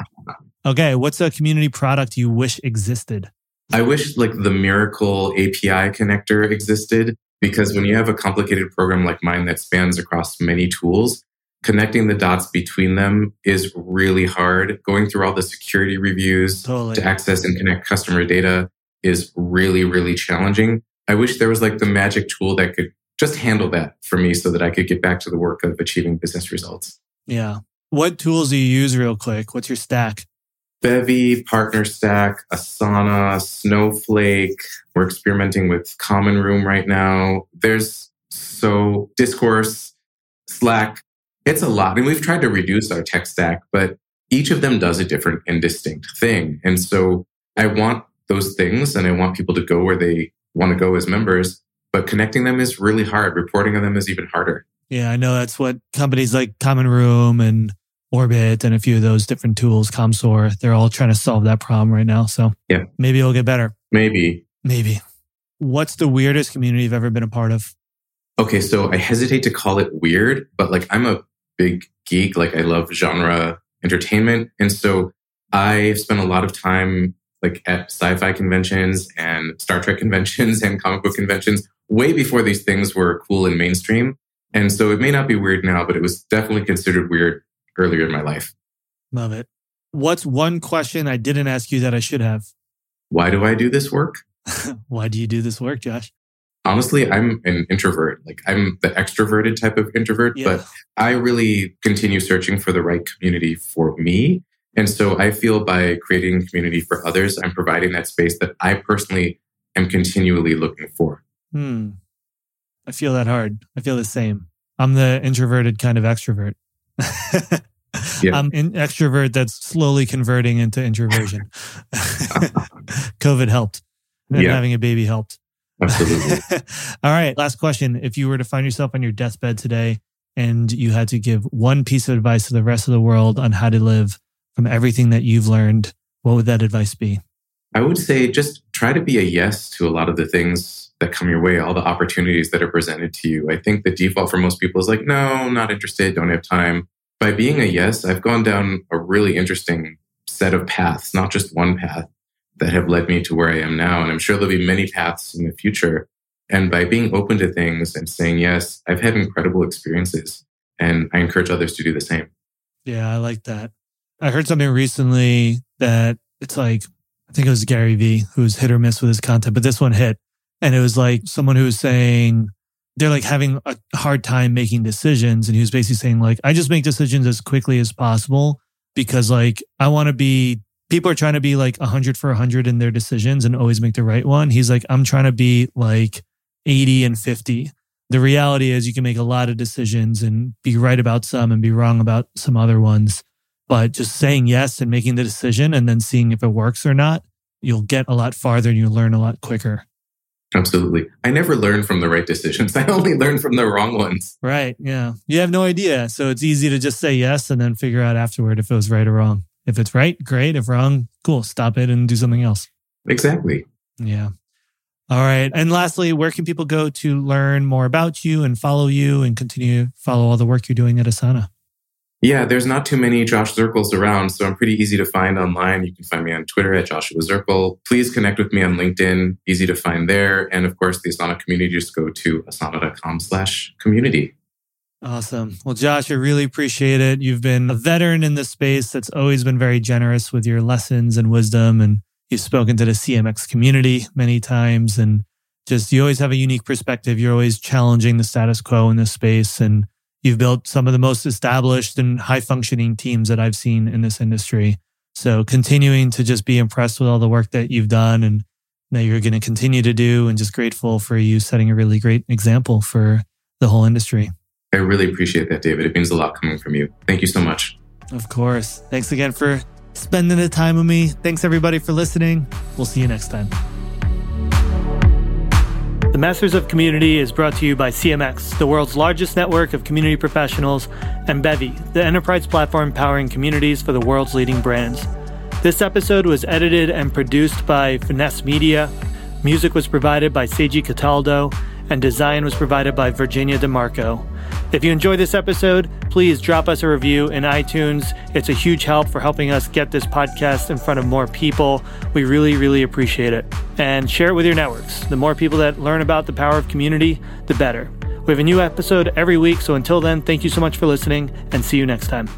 okay. What's a community product you wish existed? I wish like the miracle API connector existed because when you have a complicated program like mine that spans across many tools, connecting the dots between them is really hard. Going through all the security reviews totally. to access and connect customer data is really, really challenging. I wish there was like the magic tool that could just handle that for me so that I could get back to the work of achieving business results. Yeah. What tools do you use real quick? What's your stack? Bevy, PartnerStack, Asana, Snowflake. We're experimenting with Common Room right now. There's so Discourse, Slack, it's a lot. And we've tried to reduce our tech stack, but each of them does a different and distinct thing. And so I want those things and I want people to go where they want to go as members, but connecting them is really hard. Reporting on them is even harder. Yeah, I know that's what companies like Common Room and Orbit and a few of those different tools, Commsor, they're all trying to solve that problem right now. So yeah, maybe it'll get better. Maybe. Maybe. What's the weirdest community you've ever been a part of? Okay, so I hesitate to call it weird, but like I'm a big geek. Like I love genre entertainment. And so I spent a lot of time like at sci-fi conventions and Star Trek conventions and comic book conventions way before these things were cool and mainstream. And so it may not be weird now, but it was definitely considered weird earlier in my life. Love it. What's one question I didn't ask you that I should have? Why do I do this work? Why do you do this work, Josh? Honestly, I'm an introvert. Like I'm the extroverted type of introvert, yeah. but I really continue searching for the right community for me. And so I feel by creating community for others, I'm providing that space that I personally am continually looking for. Hmm. I feel that hard. I feel the same. I'm the introverted kind of extrovert. yeah. I'm an extrovert that's slowly converting into introversion. COVID helped. And yeah. having a baby helped. Absolutely. All right. Last question. If you were to find yourself on your deathbed today and you had to give one piece of advice to the rest of the world on how to live from everything that you've learned, what would that advice be? I would say just try to be a yes to a lot of the things that come your way, all the opportunities that are presented to you. I think the default for most people is like, no, not interested, don't have time. By being a yes, I've gone down a really interesting set of paths, not just one path that have led me to where I am now. And I'm sure there'll be many paths in the future. And by being open to things and saying yes, I've had incredible experiences. And I encourage others to do the same. Yeah, I like that. I heard something recently that it's like, I think it was Gary Vee who's hit or miss with his content, but this one hit. And it was like someone who was saying they're like having a hard time making decisions. And he was basically saying, like, I just make decisions as quickly as possible because like I want to be people are trying to be like 100 for 100 in their decisions and always make the right one. He's like, I'm trying to be like 80 and 50. The reality is, you can make a lot of decisions and be right about some and be wrong about some other ones. But just saying yes and making the decision and then seeing if it works or not, you'll get a lot farther and you'll learn a lot quicker. Absolutely. I never learn from the right decisions. I only learn from the wrong ones. Right. Yeah. You have no idea. So it's easy to just say yes and then figure out afterward if it was right or wrong. If it's right, great. If wrong, cool. Stop it and do something else. Exactly. Yeah. All right. And lastly, where can people go to learn more about you and follow you and continue to follow all the work you're doing at Asana? Yeah, there's not too many Josh Zerkels around, so I'm pretty easy to find online. You can find me on Twitter at Joshua Zerkel. Please connect with me on LinkedIn, easy to find there. And of course, the Asana community, just go to asana.com slash community. Awesome. Well, Josh, I really appreciate it. You've been a veteran in this space that's always been very generous with your lessons and wisdom. And you've spoken to the CMX community many times. And just you always have a unique perspective. You're always challenging the status quo in this space. And you've built some of the most established and high functioning teams that I've seen in this industry. So continuing to just be impressed with all the work that you've done and that you're going to continue to do, and just grateful for you setting a really great example for the whole industry. I really appreciate that, David. It means a lot coming from you. Thank you so much. Of course. Thanks again for spending the time with me. Thanks everybody for listening. We'll see you next time. The Masters of Community is brought to you by CMX, the world's largest network of community professionals, and Bevy, the enterprise platform powering communities for the world's leading brands. This episode was edited and produced by Finesse Media. Music was provided by Seiji Cataldo, and design was provided by Virginia DeMarco. If you enjoyed this episode, please drop us a review in iTunes. It's a huge help for helping us get this podcast in front of more people. We really, really appreciate it. And share it with your networks. The more people that learn about the power of community, the better. We have a new episode every week, so until then, thank you so much for listening and see you next time.